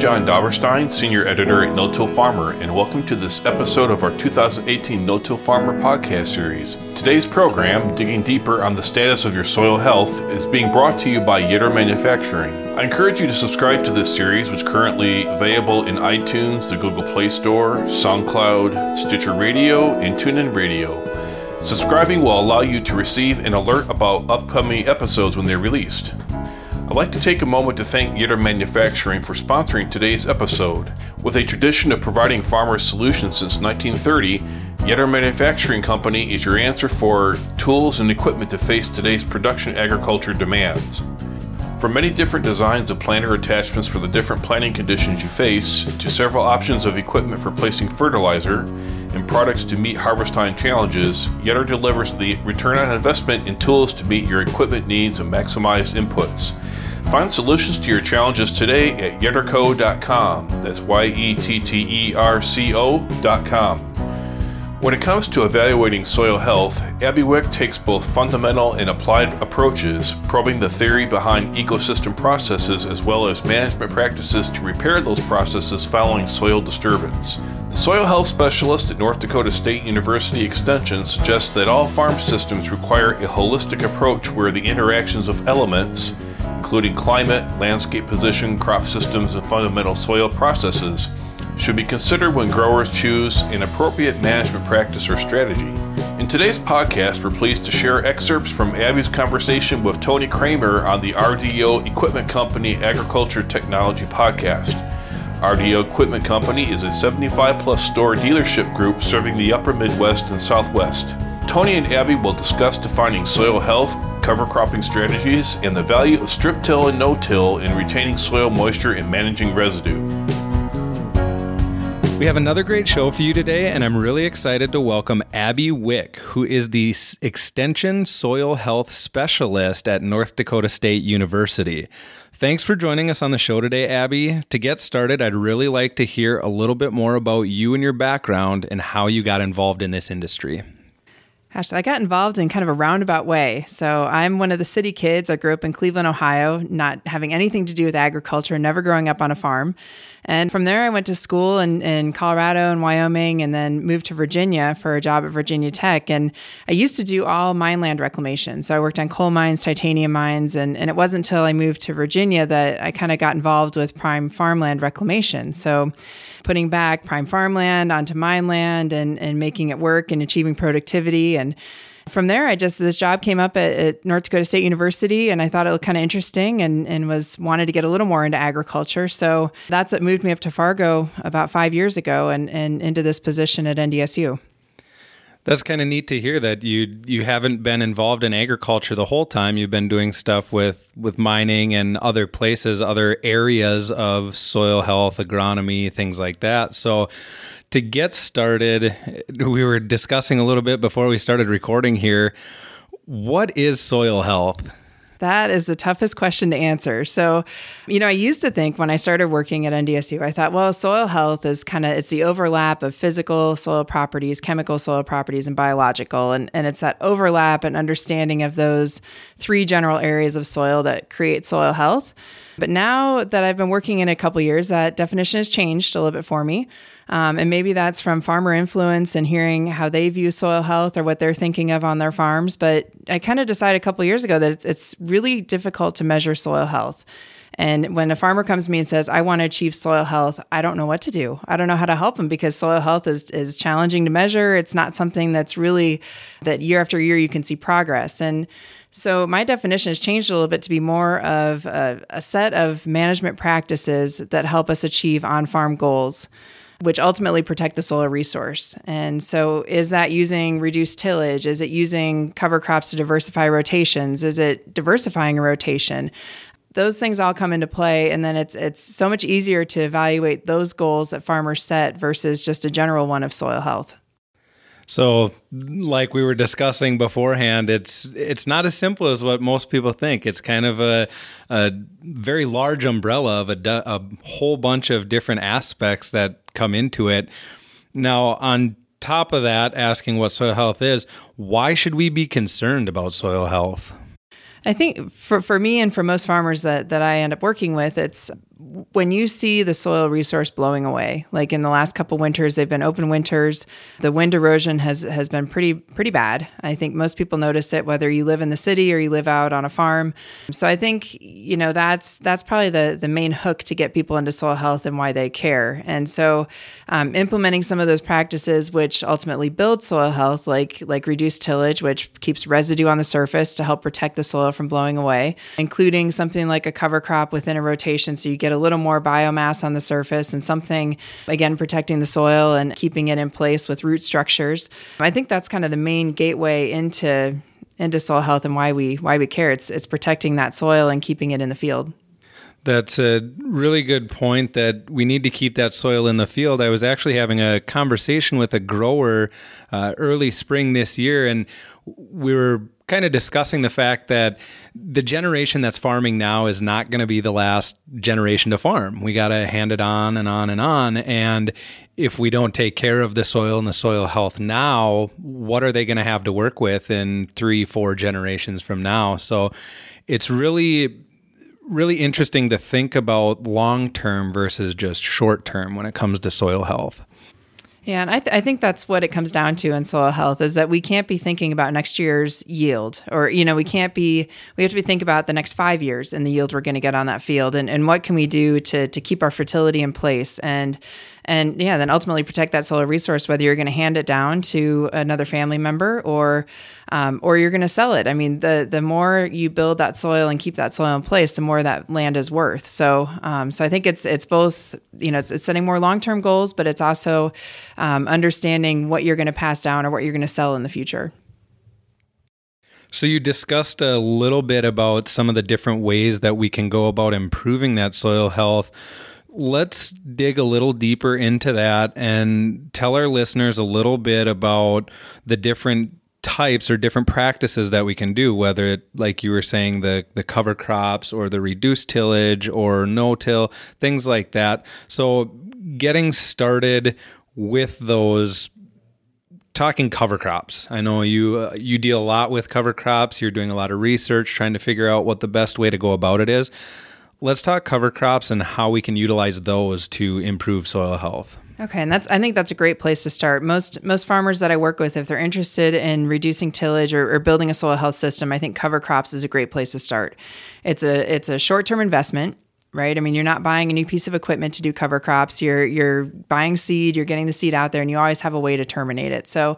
John Dobberstein, Senior Editor at No Till Farmer, and welcome to this episode of our 2018 No Till Farmer podcast series. Today's program, digging deeper on the status of your soil health, is being brought to you by Yetter Manufacturing. I encourage you to subscribe to this series, which is currently available in iTunes, the Google Play Store, SoundCloud, Stitcher Radio, and TuneIn Radio. Subscribing will allow you to receive an alert about upcoming episodes when they're released. I'd like to take a moment to thank Yetter Manufacturing for sponsoring today's episode. With a tradition of providing farmers solutions since 1930, Yetter Manufacturing Company is your answer for tools and equipment to face today's production agriculture demands. From many different designs of planter attachments for the different planting conditions you face, to several options of equipment for placing fertilizer, and products to meet harvest time challenges, Yetter delivers the return on investment in tools to meet your equipment needs and maximize inputs. Find solutions to your challenges today at yetterco.com. That's Y E T T E R C O.com. When it comes to evaluating soil health, Abby Wick takes both fundamental and applied approaches, probing the theory behind ecosystem processes as well as management practices to repair those processes following soil disturbance. The soil health specialist at North Dakota State University Extension suggests that all farm systems require a holistic approach where the interactions of elements, including climate, landscape position, crop systems, and fundamental soil processes, should be considered when growers choose an appropriate management practice or strategy. In today's podcast, we're pleased to share excerpts from Abby's conversation with Tony Kramer on the RDO Equipment Company Agriculture Technology podcast. RDO Equipment Company is a 75 plus store dealership group serving the upper Midwest and Southwest. Tony and Abby will discuss defining soil health, cover cropping strategies, and the value of strip till and no till in retaining soil moisture and managing residue. We have another great show for you today, and I'm really excited to welcome Abby Wick, who is the Extension Soil Health Specialist at North Dakota State University. Thanks for joining us on the show today, Abby. To get started, I'd really like to hear a little bit more about you and your background and how you got involved in this industry. Gosh, I got involved in kind of a roundabout way. So I'm one of the city kids. I grew up in Cleveland, Ohio, not having anything to do with agriculture, never growing up on a farm. And from there, I went to school in, in Colorado and Wyoming and then moved to Virginia for a job at Virginia Tech. And I used to do all mine land reclamation. So I worked on coal mines, titanium mines. And, and it wasn't until I moved to Virginia that I kind of got involved with prime farmland reclamation. So putting back prime farmland onto mine land and, and making it work and achieving productivity. And from there, I just this job came up at, at, North Dakota State University, and I thought it looked kind of interesting, and and was wanted to get a little more into agriculture. So that's what moved me up to Fargo about five years ago, and and into this position at NDSU. That's kind of neat to hear that you you haven't been involved in agriculture the whole time. You've been doing stuff with with mining and other places, other areas of soil health, agronomy, things like that. So to get started, we were discussing a little bit before we started recording here. What is soil health? That is the toughest question to answer. So, you know, I used to think when I started working at NDSU, I thought, well, soil health is kind of it's the overlap of physical soil properties, chemical soil properties, and biological. And, and it's that overlap and understanding of those three general areas of soil that create soil health. But now that I've been working in a couple years, that definition has changed a little bit for me. Um, and maybe that's from farmer influence and hearing how they view soil health or what they're thinking of on their farms. But I kind of decided a couple years ago that it's, it's really difficult to measure soil health. And when a farmer comes to me and says, I want to achieve soil health, I don't know what to do. I don't know how to help them because soil health is, is challenging to measure. It's not something that's really that year after year you can see progress. And so my definition has changed a little bit to be more of a, a set of management practices that help us achieve on farm goals which ultimately protect the soil resource. And so, is that using reduced tillage? Is it using cover crops to diversify rotations? Is it diversifying a rotation? Those things all come into play, and then it's it's so much easier to evaluate those goals that farmers set versus just a general one of soil health. So, like we were discussing beforehand, it's it's not as simple as what most people think. It's kind of a, a very large umbrella of a, a whole bunch of different aspects that come into it. Now, on top of that, asking what soil health is, why should we be concerned about soil health? I think for, for me and for most farmers that, that I end up working with, it's when you see the soil resource blowing away, like in the last couple winters, they've been open winters. The wind erosion has has been pretty pretty bad. I think most people notice it whether you live in the city or you live out on a farm. So I think you know that's that's probably the the main hook to get people into soil health and why they care. And so um, implementing some of those practices, which ultimately build soil health, like like reduced tillage, which keeps residue on the surface to help protect the soil from blowing away, including something like a cover crop within a rotation, so you get a little more biomass on the surface and something, again, protecting the soil and keeping it in place with root structures. I think that's kind of the main gateway into into soil health and why we why we care. It's it's protecting that soil and keeping it in the field. That's a really good point that we need to keep that soil in the field. I was actually having a conversation with a grower uh, early spring this year, and we were kind of discussing the fact that the generation that's farming now is not going to be the last generation to farm. We got to hand it on and on and on. And if we don't take care of the soil and the soil health now, what are they going to have to work with in three, four generations from now? So it's really really interesting to think about long term versus just short term when it comes to soil health. Yeah, and I, th- I think that's what it comes down to in soil health is that we can't be thinking about next year's yield, or you know, we can't be. We have to be thinking about the next five years and the yield we're going to get on that field, and and what can we do to to keep our fertility in place and and yeah, then ultimately protect that soil resource, whether you're going to hand it down to another family member or um, or you're going to sell it. I mean, the the more you build that soil and keep that soil in place, the more that land is worth. So um, so I think it's it's both you know it's, it's setting more long term goals, but it's also um, understanding what you're going to pass down or what you're going to sell in the future. So, you discussed a little bit about some of the different ways that we can go about improving that soil health let's dig a little deeper into that and tell our listeners a little bit about the different types or different practices that we can do whether it like you were saying the the cover crops or the reduced tillage or no till things like that. So getting started with those talking cover crops. I know you uh, you deal a lot with cover crops. You're doing a lot of research trying to figure out what the best way to go about it is let's talk cover crops and how we can utilize those to improve soil health. Okay, and that's I think that's a great place to start. Most most farmers that I work with, if they're interested in reducing tillage or, or building a soil health system, I think cover crops is a great place to start. It's a it's a short term investment right? I mean, you're not buying a new piece of equipment to do cover crops. You're you're buying seed. You're getting the seed out there, and you always have a way to terminate it. So,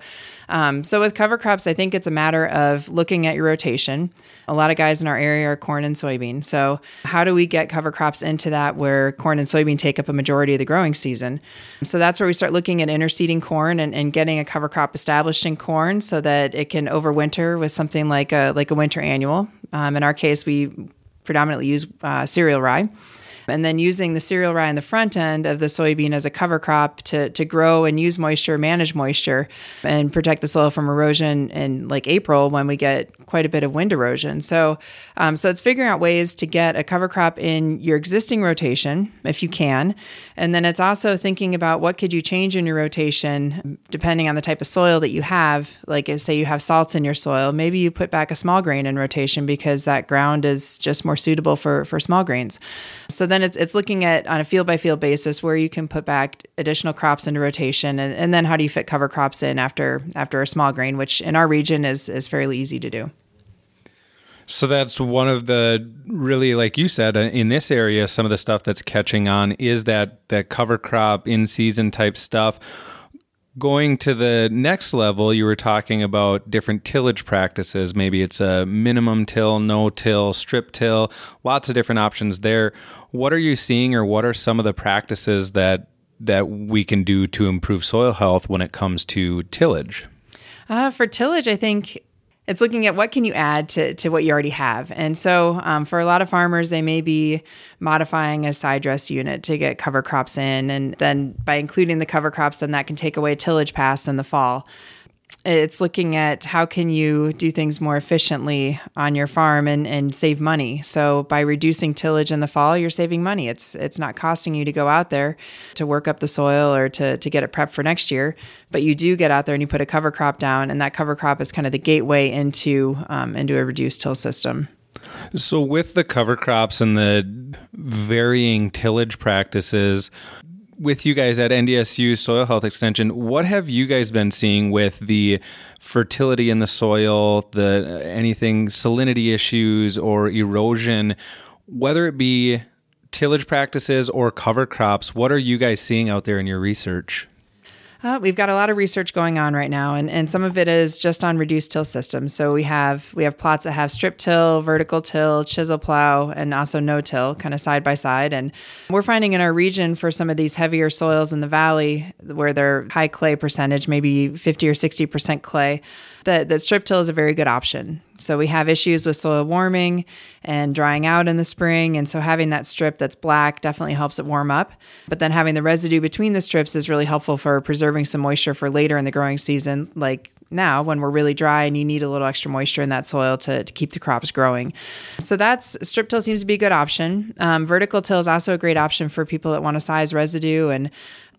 um, so with cover crops, I think it's a matter of looking at your rotation. A lot of guys in our area are corn and soybean. So, how do we get cover crops into that where corn and soybean take up a majority of the growing season? So that's where we start looking at interseeding corn and, and getting a cover crop established in corn so that it can overwinter with something like a like a winter annual. Um, in our case, we predominantly use uh, cereal rye and then using the cereal rye in the front end of the soybean as a cover crop to, to grow and use moisture, manage moisture, and protect the soil from erosion in like April when we get quite a bit of wind erosion. So, um, so it's figuring out ways to get a cover crop in your existing rotation if you can, and then it's also thinking about what could you change in your rotation depending on the type of soil that you have. Like, say you have salts in your soil, maybe you put back a small grain in rotation because that ground is just more suitable for for small grains. So then it's it's looking at on a field by field basis where you can put back additional crops into rotation, and, and then how do you fit cover crops in after after a small grain, which in our region is is fairly easy to do. So that's one of the really, like you said, uh, in this area, some of the stuff that's catching on is that that cover crop in season type stuff. Going to the next level, you were talking about different tillage practices. Maybe it's a minimum till, no till, strip till, lots of different options there. What are you seeing, or what are some of the practices that that we can do to improve soil health when it comes to tillage? Uh, for tillage, I think it's looking at what can you add to, to what you already have. And so um, for a lot of farmers they may be modifying a side dress unit to get cover crops in. And then by including the cover crops then that can take away tillage pass in the fall it's looking at how can you do things more efficiently on your farm and, and save money. So by reducing tillage in the fall, you're saving money. It's it's not costing you to go out there to work up the soil or to, to get it prepped for next year, but you do get out there and you put a cover crop down, and that cover crop is kind of the gateway into um, into a reduced till system. So, with the cover crops and the varying tillage practices, with you guys at NDSU Soil Health Extension, what have you guys been seeing with the fertility in the soil, the uh, anything salinity issues or erosion, whether it be tillage practices or cover crops? What are you guys seeing out there in your research? Uh, we've got a lot of research going on right now, and, and some of it is just on reduced till systems. So we have we have plots that have strip till, vertical till, chisel plow, and also no till, kind of side by side. And we're finding in our region for some of these heavier soils in the valley where they're high clay percentage, maybe fifty or sixty percent clay that, that strip till is a very good option. So we have issues with soil warming and drying out in the spring. And so having that strip that's black definitely helps it warm up. But then having the residue between the strips is really helpful for preserving some moisture for later in the growing season, like now when we're really dry and you need a little extra moisture in that soil to, to keep the crops growing. So that's strip till seems to be a good option. Um, vertical till is also a great option for people that want to size residue and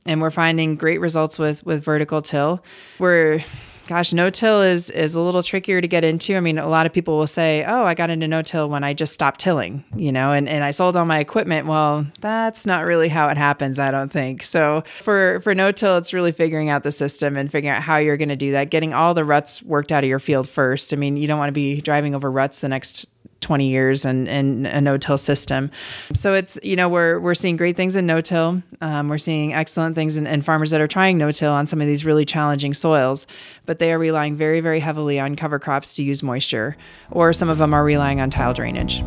and we're finding great results with with vertical till. We're gosh, no till is is a little trickier to get into. I mean, a lot of people will say, "Oh, I got into no till when I just stopped tilling," you know, and and I sold all my equipment. Well, that's not really how it happens, I don't think. So for for no till, it's really figuring out the system and figuring out how you're going to do that, getting all the ruts worked out of your field first. I mean, you don't want to be driving over ruts the next 20 years and, and a no-till system. So it's, you know, we're, we're seeing great things in no-till. Um, we're seeing excellent things in, in farmers that are trying no-till on some of these really challenging soils, but they are relying very, very heavily on cover crops to use moisture, or some of them are relying on tile drainage.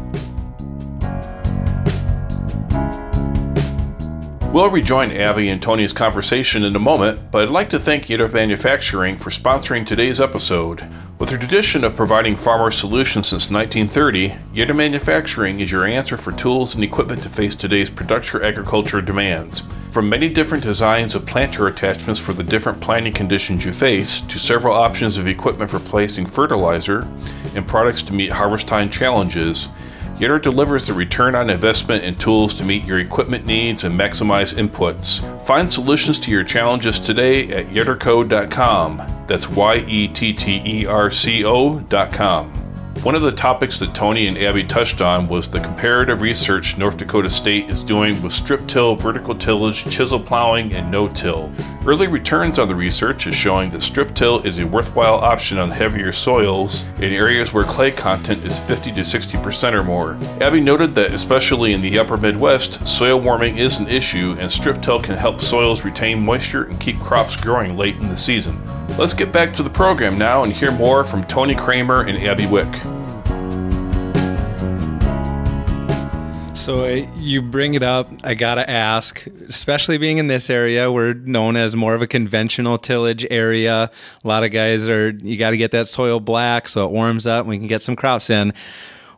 We'll rejoin Abby and Tony's conversation in a moment, but I'd like to thank Yetter Manufacturing for sponsoring today's episode. With a tradition of providing farmer solutions since 1930, Yetter Manufacturing is your answer for tools and equipment to face today's production agriculture demands. From many different designs of planter attachments for the different planting conditions you face, to several options of equipment for placing fertilizer and products to meet harvest time challenges, Yetter delivers the return on investment and tools to meet your equipment needs and maximize inputs. Find solutions to your challenges today at yetterco.com. That's Y E T T E R C O.com. One of the topics that Tony and Abby touched on was the comparative research North Dakota State is doing with strip till, vertical tillage, chisel plowing, and no till. Early returns on the research is showing that strip till is a worthwhile option on heavier soils in areas where clay content is 50 to 60% or more. Abby noted that, especially in the upper Midwest, soil warming is an issue, and strip till can help soils retain moisture and keep crops growing late in the season. Let's get back to the program now and hear more from Tony Kramer and Abby Wick. So uh, you bring it up. I gotta ask, especially being in this area, we're known as more of a conventional tillage area. A lot of guys are. You got to get that soil black so it warms up. and We can get some crops in.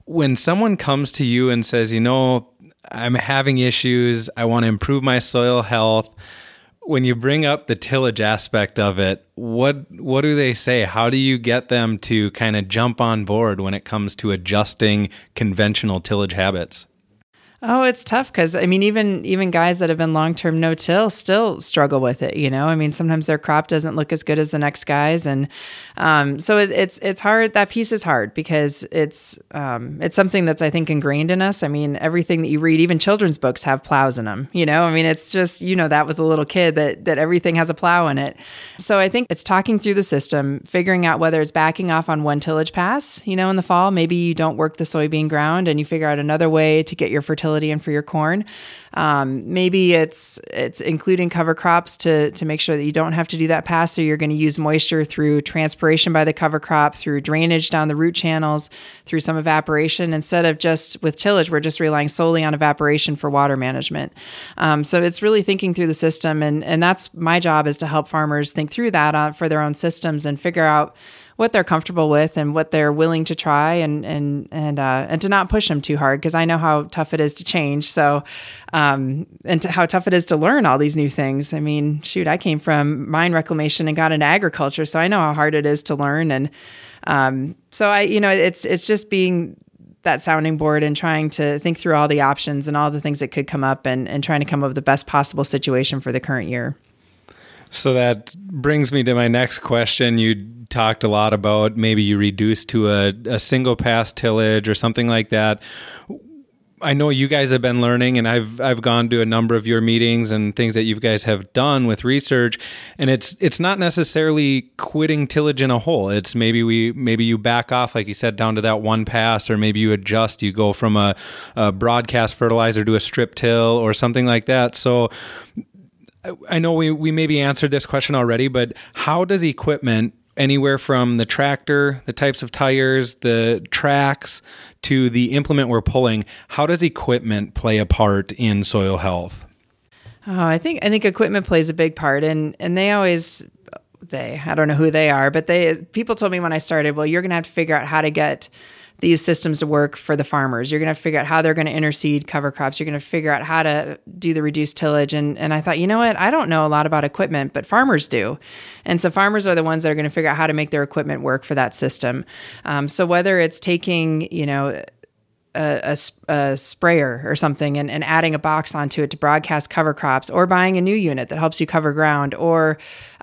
When someone comes to you and says, you know, I'm having issues. I want to improve my soil health when you bring up the tillage aspect of it, what what do they say? How do you get them to kind of jump on board when it comes to adjusting conventional tillage habits? Oh, it's tough because I mean, even even guys that have been long term no till still struggle with it. You know, I mean, sometimes their crop doesn't look as good as the next guy's, and um, so it, it's it's hard. That piece is hard because it's um, it's something that's I think ingrained in us. I mean, everything that you read, even children's books, have plows in them. You know, I mean, it's just you know that with a little kid that that everything has a plow in it. So I think it's talking through the system, figuring out whether it's backing off on one tillage pass. You know, in the fall, maybe you don't work the soybean ground and you figure out another way to get your fertility fertility and for your corn. Um, maybe it's it's including cover crops to to make sure that you don't have to do that pass. So you're going to use moisture through transpiration by the cover crop, through drainage down the root channels, through some evaporation. Instead of just with tillage, we're just relying solely on evaporation for water management. Um, so it's really thinking through the system, and and that's my job is to help farmers think through that uh, for their own systems and figure out what they're comfortable with and what they're willing to try and and and uh, and to not push them too hard because I know how tough it is to change. So um, and how tough it is to learn all these new things. I mean, shoot, I came from mine reclamation and got into agriculture, so I know how hard it is to learn. And um, so I, you know, it's it's just being that sounding board and trying to think through all the options and all the things that could come up and, and trying to come up with the best possible situation for the current year. So that brings me to my next question. You talked a lot about maybe you reduce to a, a single pass tillage or something like that. I know you guys have been learning, and I've I've gone to a number of your meetings and things that you guys have done with research, and it's it's not necessarily quitting tillage in a hole. It's maybe we maybe you back off, like you said, down to that one pass, or maybe you adjust. You go from a, a broadcast fertilizer to a strip till or something like that. So. I know we, we maybe answered this question already, but how does equipment anywhere from the tractor, the types of tires, the tracks, to the implement we're pulling, how does equipment play a part in soil health? Oh, I think I think equipment plays a big part, and and they always they I don't know who they are, but they people told me when I started, well, you're going to have to figure out how to get these systems to work for the farmers. You're going to figure out how they're going to interseed cover crops. You're going to figure out how to do the reduced tillage. And, and I thought, you know what? I don't know a lot about equipment, but farmers do. And so farmers are the ones that are going to figure out how to make their equipment work for that system. Um, so whether it's taking, you know, a, a, a, sprayer or something and, and adding a box onto it to broadcast cover crops or buying a new unit that helps you cover ground or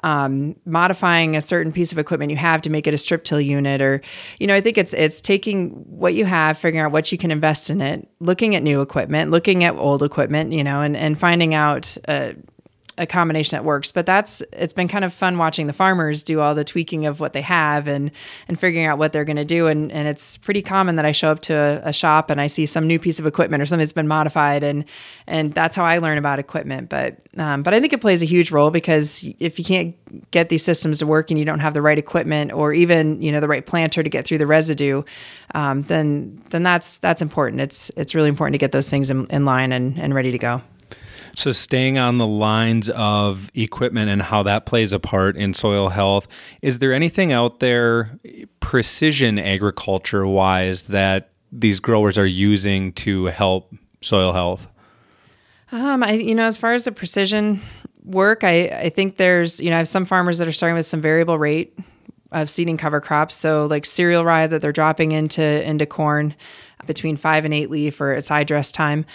um, modifying a certain piece of equipment you have to make it a strip till unit or you know i think it's it's taking what you have figuring out what you can invest in it looking at new equipment looking at old equipment you know and, and finding out uh, a combination that works. But that's it's been kind of fun watching the farmers do all the tweaking of what they have and and figuring out what they're going to do. And and it's pretty common that I show up to a, a, shop and I see some new piece of equipment or something that's been modified, and and that's how I learn about equipment. But um, but I think it plays a huge role because if you can't get these systems to work and you don't have the right equipment or even you know the right planter to get through the residue, um, then then that's that's important. It's it's really important to get those things in, in line and, and ready to go. So, staying on the lines of equipment and how that plays a part in soil health, is there anything out there, precision agriculture wise, that these growers are using to help soil health? Um, I, you know, as far as the precision work, I, I think there's, you know, I have some farmers that are starting with some variable rate of seeding cover crops. So, like cereal rye that they're dropping into into corn between five and eight leaf or at side dress time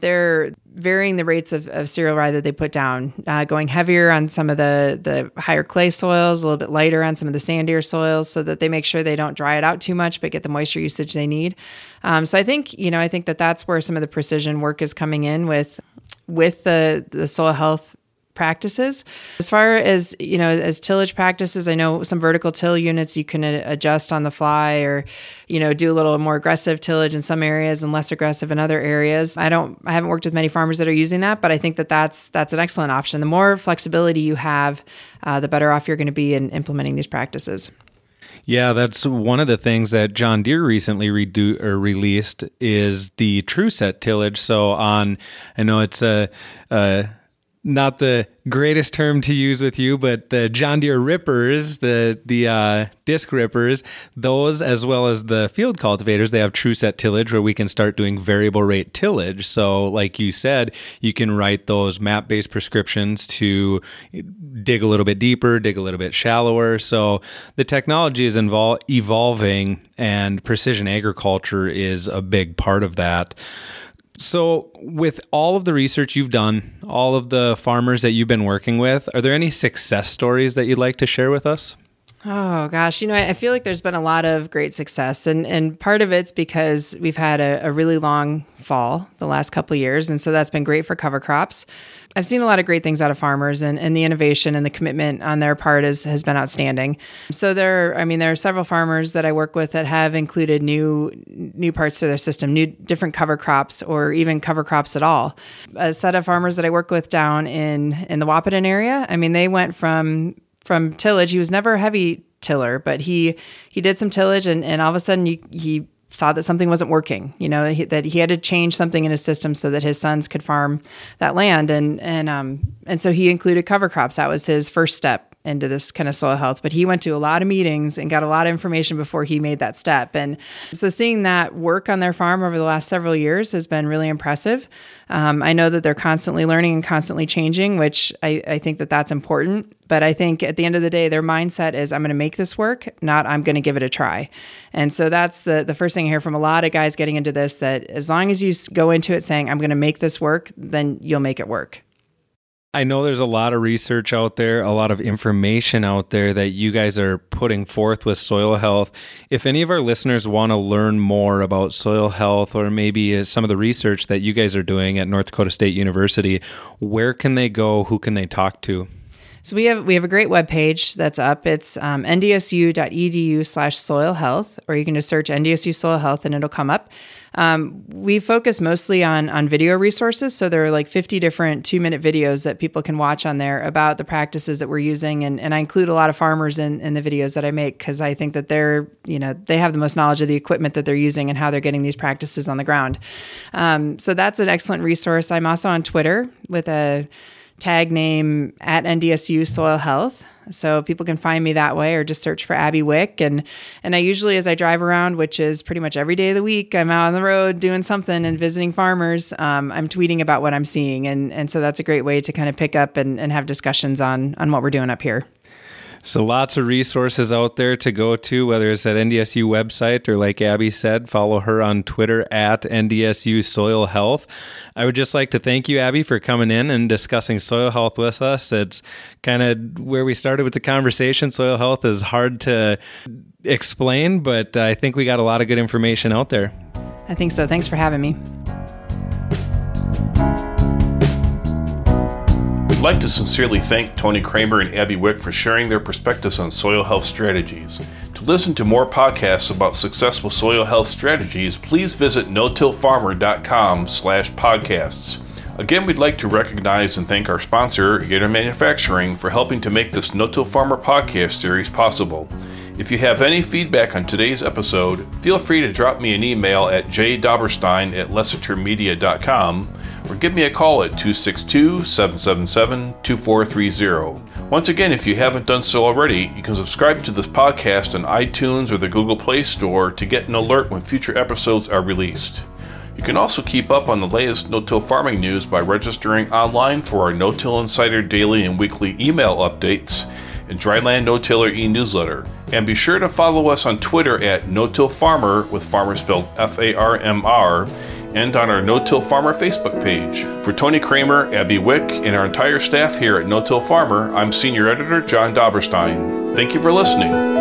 they're varying the rates of, of cereal rye that they put down, uh, going heavier on some of the, the higher clay soils, a little bit lighter on some of the sandier soils, so that they make sure they don't dry it out too much, but get the moisture usage they need. Um, so I think you know I think that that's where some of the precision work is coming in with with the the soil health practices. As far as, you know, as tillage practices, I know some vertical till units you can adjust on the fly or, you know, do a little more aggressive tillage in some areas and less aggressive in other areas. I don't I haven't worked with many farmers that are using that, but I think that that's that's an excellent option. The more flexibility you have, uh, the better off you're going to be in implementing these practices. Yeah, that's one of the things that John Deere recently redo or released is the TruSet tillage. So on, I know it's a, a not the greatest term to use with you, but the John Deere rippers, the the uh, disc rippers, those as well as the field cultivators, they have TruSet tillage where we can start doing variable rate tillage. So, like you said, you can write those map based prescriptions to dig a little bit deeper, dig a little bit shallower. So the technology is invol- evolving, and precision agriculture is a big part of that. So, with all of the research you've done, all of the farmers that you've been working with, are there any success stories that you'd like to share with us? Oh gosh, you know, I feel like there's been a lot of great success, and and part of it's because we've had a, a really long fall the last couple years, and so that's been great for cover crops. I've seen a lot of great things out of farmers, and, and the innovation and the commitment on their part is, has been outstanding. So there, I mean, there are several farmers that I work with that have included new new parts to their system, new different cover crops, or even cover crops at all. A set of farmers that I work with down in in the Wahpeton area, I mean, they went from from tillage. He was never a heavy tiller, but he he did some tillage, and, and all of a sudden he, he saw that something wasn't working. You know he, that he had to change something in his system so that his sons could farm that land, and and um and so he included cover crops. That was his first step into this kind of soil health. But he went to a lot of meetings and got a lot of information before he made that step. And so seeing that work on their farm over the last several years has been really impressive. Um, I know that they're constantly learning and constantly changing, which I, I think that that's important. But I think at the end of the day, their mindset is I'm going to make this work, not I'm going to give it a try. And so that's the the first thing I hear from a lot of guys getting into this that as long as you go into it saying I'm going to make this work, then you'll make it work. I know there's a lot of research out there, a lot of information out there that you guys are putting forth with soil health. If any of our listeners want to learn more about soil health or maybe some of the research that you guys are doing at North Dakota State University, where can they go? Who can they talk to? So we have we have a great web page that's up. It's um, ndsu.edu slash soil health, or you can just search NDSU soil health and it'll come up. Um, we focus mostly on on video resources, so there are like 50 different two minute videos that people can watch on there about the practices that we're using, and, and I include a lot of farmers in, in the videos that I make because I think that they're you know they have the most knowledge of the equipment that they're using and how they're getting these practices on the ground. Um, so that's an excellent resource. I'm also on Twitter with a tag name at NDSU Soil Health. So people can find me that way or just search for Abby Wick. And and I usually as I drive around, which is pretty much every day of the week, I'm out on the road doing something and visiting farmers. Um, I'm tweeting about what I'm seeing. And and so that's a great way to kind of pick up and, and have discussions on on what we're doing up here. So lots of resources out there to go to, whether it's at NDSU website or like Abby said, follow her on Twitter at NDSU Soil Health. I would just like to thank you, Abby, for coming in and discussing soil health with us. It's kind of where we started with the conversation. Soil health is hard to explain, but I think we got a lot of good information out there. I think so. Thanks for having me. Like to sincerely thank Tony Kramer and Abby Wick for sharing their perspectives on soil health strategies. To listen to more podcasts about successful soil health strategies, please visit no-tillfarmer.com slash podcasts. Again, we'd like to recognize and thank our sponsor, Yetter Manufacturing, for helping to make this No Till Farmer podcast series possible. If you have any feedback on today's episode, feel free to drop me an email at jdobberstein at lessitermedia.com or give me a call at 262 777 2430. Once again, if you haven't done so already, you can subscribe to this podcast on iTunes or the Google Play Store to get an alert when future episodes are released. You can also keep up on the latest no-till farming news by registering online for our No-Till Insider daily and weekly email updates and Dryland No-Tiller e-newsletter. And be sure to follow us on Twitter at No-Till Farmer with farmer spelled F-A-R-M-R and on our No Till Farmer Facebook page. For Tony Kramer, Abby Wick, and our entire staff here at No Till Farmer, I'm Senior Editor John Dobberstein. Thank you for listening.